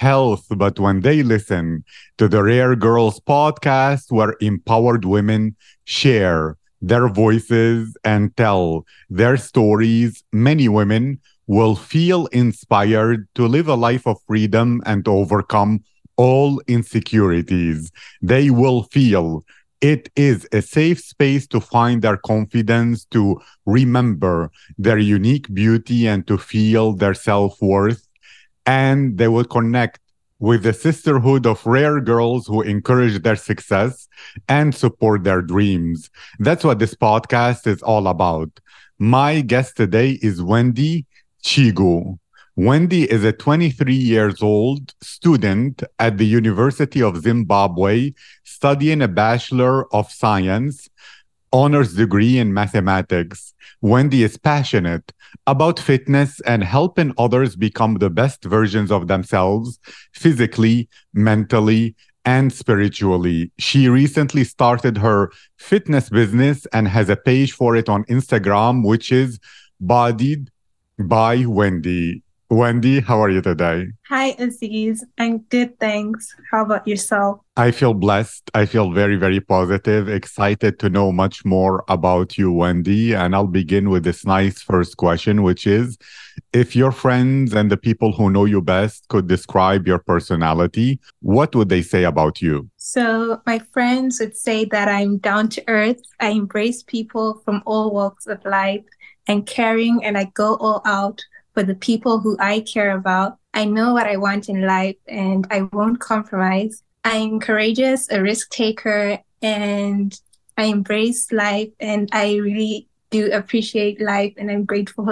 health. But when they listen to the Rare Girls podcast, where empowered women share their voices and tell their stories, many women will feel inspired to live a life of freedom and to overcome all insecurities. They will feel it is a safe space to find their confidence, to remember their unique beauty, and to feel their self worth. And they will connect with the sisterhood of rare girls who encourage their success and support their dreams. That's what this podcast is all about. My guest today is Wendy Chigu. Wendy is a 23 years old student at the University of Zimbabwe studying a Bachelor of Science honors degree in mathematics. Wendy is passionate about fitness and helping others become the best versions of themselves physically, mentally, and spiritually. She recently started her fitness business and has a page for it on Instagram, which is Bodied by Wendy. Wendy, how are you today? Hi, Aziz. I'm good, thanks. How about yourself? I feel blessed. I feel very, very positive, excited to know much more about you, Wendy. And I'll begin with this nice first question, which is if your friends and the people who know you best could describe your personality, what would they say about you? So, my friends would say that I'm down to earth. I embrace people from all walks of life and caring, and I go all out for the people who I care about. I know what I want in life and I won't compromise. I'm courageous, a risk taker, and I embrace life and I really do appreciate life and I'm grateful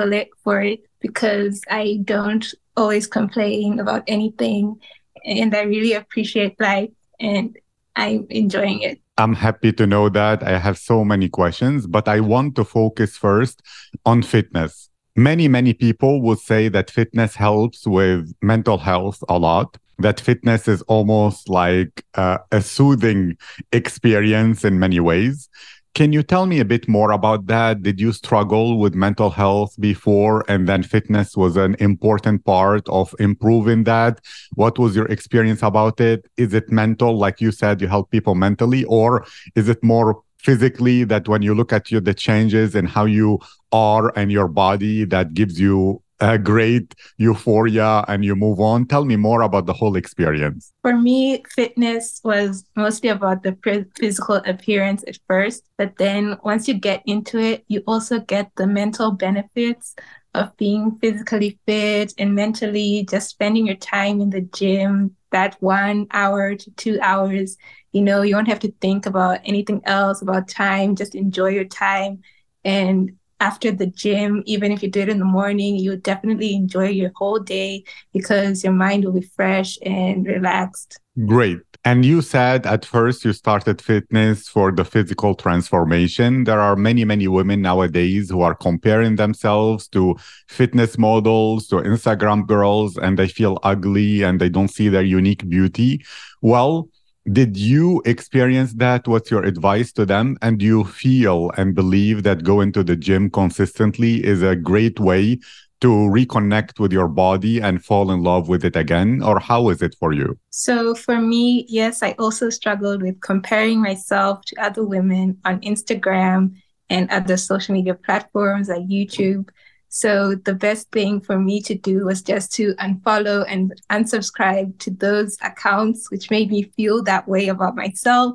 for it, because I don't always complain about anything and I really appreciate life and I'm enjoying it. I'm happy to know that. I have so many questions, but I want to focus first on fitness many, many people would say that fitness helps with mental health a lot. That fitness is almost like uh, a soothing experience in many ways. Can you tell me a bit more about that? Did you struggle with mental health before and then fitness was an important part of improving that? What was your experience about it? Is it mental, like you said, you help people mentally, or is it more physically that when you look at you the changes and how you are and your body that gives you a great euphoria and you move on. Tell me more about the whole experience. For me fitness was mostly about the physical appearance at first but then once you get into it you also get the mental benefits of being physically fit and mentally just spending your time in the gym that one hour to two hours. You know, you don't have to think about anything else about time, just enjoy your time. And after the gym, even if you do it in the morning, you definitely enjoy your whole day because your mind will be fresh and relaxed. Great. And you said at first you started fitness for the physical transformation. There are many, many women nowadays who are comparing themselves to fitness models, to Instagram girls, and they feel ugly and they don't see their unique beauty. Well, did you experience that? What's your advice to them? And do you feel and believe that going to the gym consistently is a great way to reconnect with your body and fall in love with it again? Or how is it for you? So for me yes i also struggled with comparing myself to other women on instagram and other social media platforms like youtube so the best thing for me to do was just to unfollow and unsubscribe to those accounts which made me feel that way about myself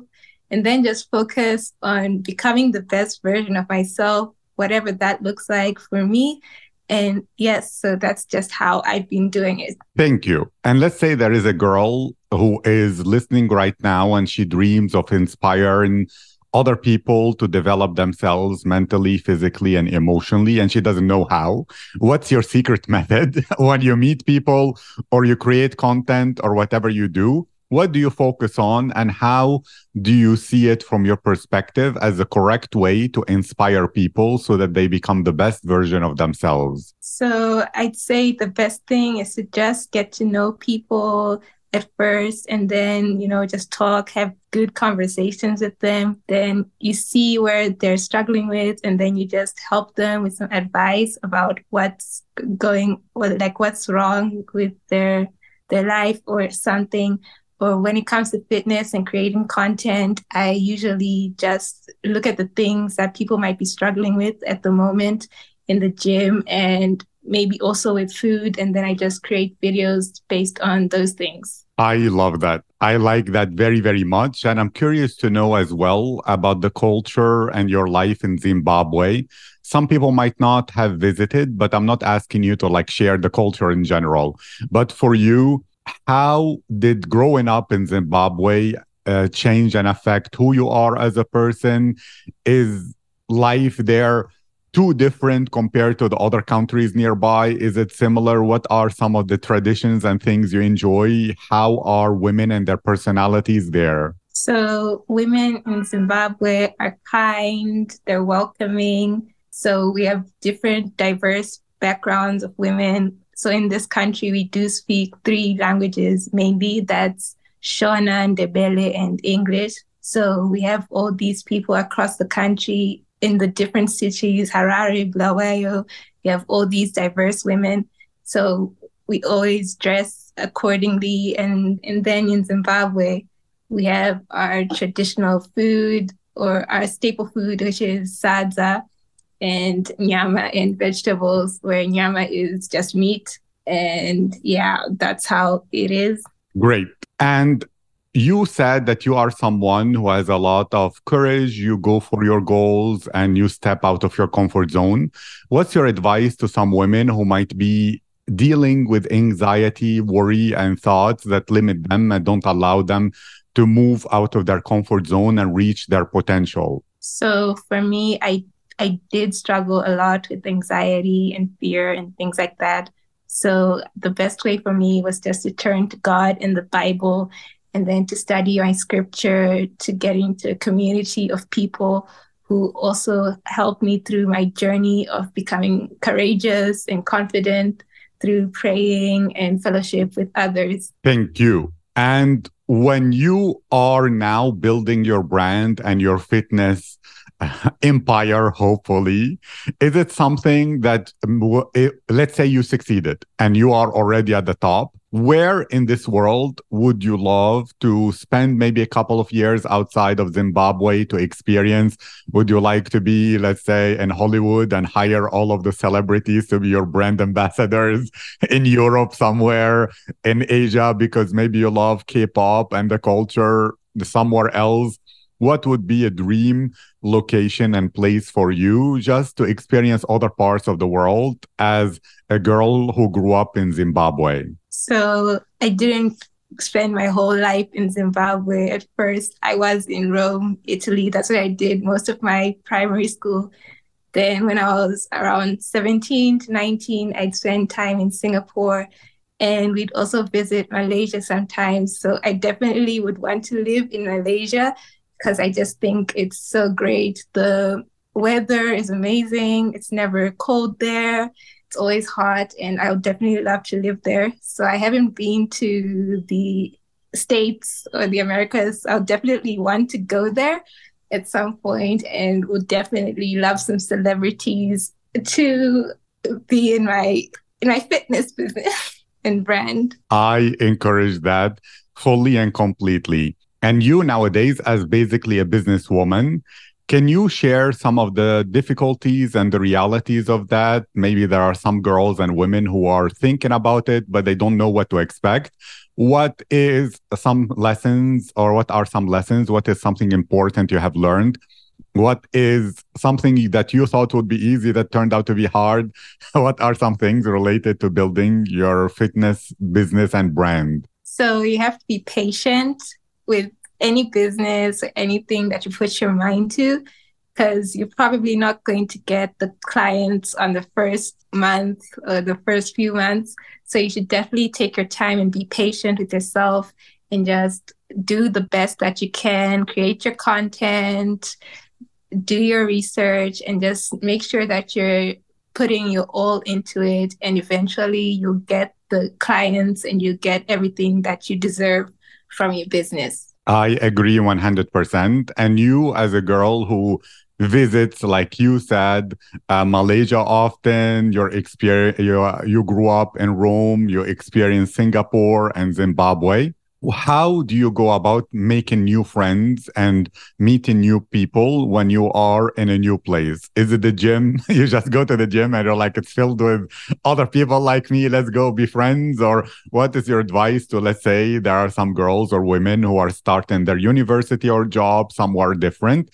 and then just focus on becoming the best version of myself, whatever that looks like for me. And yes, so that's just how I've been doing it. Thank you. And let's say there is a girl who is listening right now and she dreams of inspiring other people to develop themselves mentally, physically, and emotionally, and she doesn't know how. What's your secret method when you meet people or you create content or whatever you do? what do you focus on and how do you see it from your perspective as the correct way to inspire people so that they become the best version of themselves? So I'd say the best thing is to just get to know people at first and then you know just talk have good conversations with them. Then you see where they're struggling with and then you just help them with some advice about what's going what like what's wrong with their their life or something. Or when it comes to fitness and creating content i usually just look at the things that people might be struggling with at the moment in the gym and maybe also with food and then i just create videos based on those things I love that. I like that very, very much. And I'm curious to know as well about the culture and your life in Zimbabwe. Some people might not have visited, but I'm not asking you to like share the culture in general. But for you, how did growing up in Zimbabwe uh, change and affect who you are as a person? Is life there too different compared to the other countries nearby? Is it similar? What are some of the traditions and things you enjoy? How are women and their personalities there? So, women in Zimbabwe are kind, they're welcoming. So, we have different, diverse backgrounds of women. So, in this country, we do speak three languages mainly that's Shona, Ndebele, and English. So, we have all these people across the country in the different cities, Harare, Bulawayo, you have all these diverse women. So we always dress accordingly. And, and then in Zimbabwe, we have our traditional food or our staple food, which is sadza and nyama and vegetables, where nyama is just meat. And yeah, that's how it is. Great. And you said that you are someone who has a lot of courage. You go for your goals and you step out of your comfort zone. What's your advice to some women who might be dealing with anxiety, worry, and thoughts that limit them and don't allow them to move out of their comfort zone and reach their potential? So for me, I I did struggle a lot with anxiety and fear and things like that. So the best way for me was just to turn to God and the Bible and then to study my scripture, to get into a community of people who also helped me through my journey of becoming courageous and confident through praying and fellowship with others. Thank you. And when you are now building your brand and your fitness empire, hopefully, is it something that, let's say you succeeded and you are already at the top? Where in this world would you love to spend maybe a couple of years outside of Zimbabwe to experience? Would you like to be, let's say, in Hollywood and hire all of the celebrities to be your brand ambassadors in Europe somewhere, in Asia, because maybe you love K pop and the culture somewhere else? What would be a dream location and place for you just to experience other parts of the world as a girl who grew up in Zimbabwe? So I didn't spend my whole life in Zimbabwe. At first, I was in Rome, Italy. That's where I did most of my primary school. Then, when I was around 17 to 19, I'd spend time in Singapore and we'd also visit Malaysia sometimes. So, I definitely would want to live in Malaysia because I just think it's so great. The weather is amazing, it's never cold there it's always hot and I would definitely love to live there. So I haven't been to the States or the Americas. I'll definitely want to go there at some point and would definitely love some celebrities to be in my in my fitness business and brand. I encourage that fully and completely. And you nowadays, as basically a businesswoman, can you share some of the difficulties and the realities of that? Maybe there are some girls and women who are thinking about it, but they don't know what to expect. What is some lessons or what are some lessons? What is something important you have learned? What is something that you thought would be easy that turned out to be hard? what are some things related to building your fitness business and brand? So you have to be patient with any business or anything that you put your mind to because you're probably not going to get the clients on the first month or the first few months. So you should definitely take your time and be patient with yourself and just do the best that you can, create your content, do your research, and just make sure that you're putting your all into it. And eventually you'll get the clients and you get everything that you deserve from your business. I agree 100%. And you, as a girl who visits, like you said, uh, Malaysia often, your experience, you, you grew up in Rome, you experienced Singapore and Zimbabwe how do you go about making new friends and meeting new people when you are in a new place? Is it the gym? you just go to the gym and you're like, it's filled with other people like me. Let's go be friends. Or what is your advice to, let's say, there are some girls or women who are starting their university or job somewhere different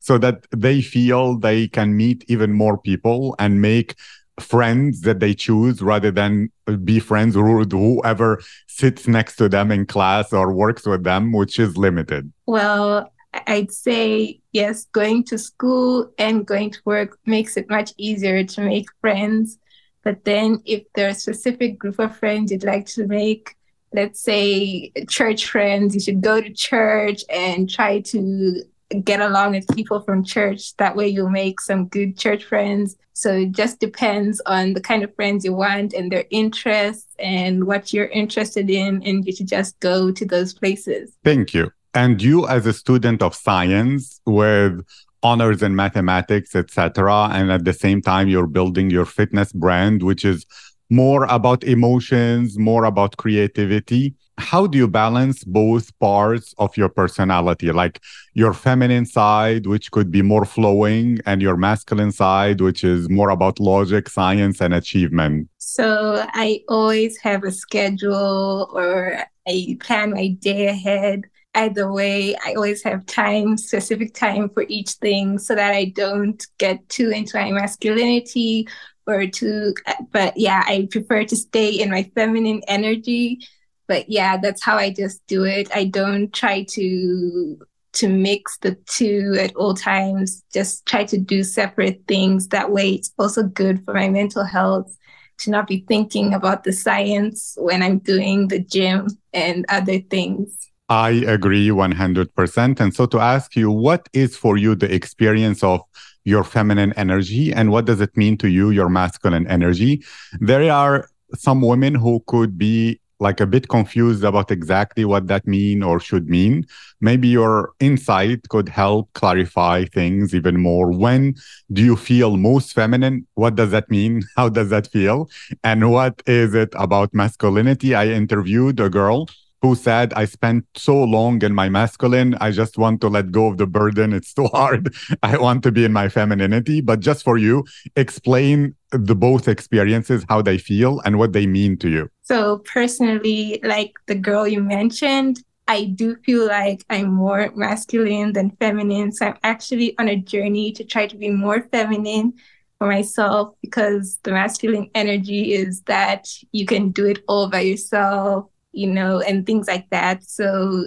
so that they feel they can meet even more people and make friends that they choose rather than be friends with whoever sits next to them in class or works with them, which is limited? Well, I'd say yes, going to school and going to work makes it much easier to make friends. But then, if there's a specific group of friends you'd like to make, let's say church friends, you should go to church and try to get along with people from church. That way, you'll make some good church friends. So it just depends on the kind of friends you want and their interests and what you're interested in. And you should just go to those places. Thank you. And you, as a student of science with honors in mathematics, etc., and at the same time, you're building your fitness brand, which is more about emotions, more about creativity how do you balance both parts of your personality? Like your feminine side which could be more flowing and your masculine side which is more about logic science and achievement. So i always have a schedule or i plan my day ahead. Either way i always have time specific time for each thing so that i don't get too into my masculinity or too but yeah i prefer to stay in my feminine energy but yeah that's how i just do it i don't try to to mix the two at all times just try to do separate things that way it's also good for my mental health to not be thinking about the science when i'm doing the gym and other things I agree 100%. And so, to ask you, what is for you the experience of your feminine energy and what does it mean to you, your masculine energy? There are some women who could be like a bit confused about exactly what that mean or should mean maybe your insight could help clarify things even more when do you feel most feminine what does that mean how does that feel and what is it about masculinity i interviewed a girl who said, I spent so long in my masculine. I just want to let go of the burden. It's too hard. I want to be in my femininity. But just for you, explain the both experiences, how they feel and what they mean to you. So, personally, like the girl you mentioned, I do feel like I'm more masculine than feminine. So, I'm actually on a journey to try to be more feminine for myself because the masculine energy is that you can do it all by yourself you know, and things like that. So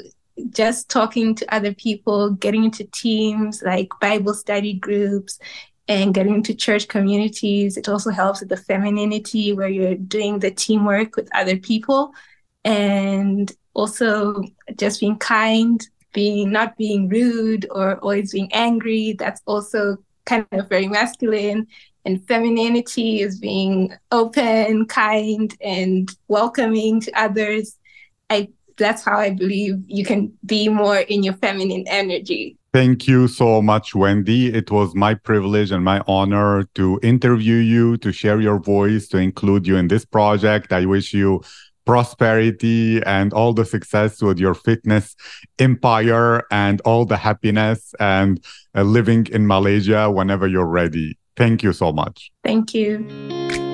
just talking to other people, getting into teams like Bible study groups and getting into church communities. It also helps with the femininity where you're doing the teamwork with other people and also just being kind, being not being rude or always being angry. That's also kind of very masculine and femininity is being open, kind, and welcoming to others. I that's how I believe you can be more in your feminine energy. Thank you so much, Wendy. It was my privilege and my honor to interview you, to share your voice, to include you in this project. I wish you prosperity and all the success with your fitness empire and all the happiness and uh, living in Malaysia whenever you're ready. Thank you so much. Thank you.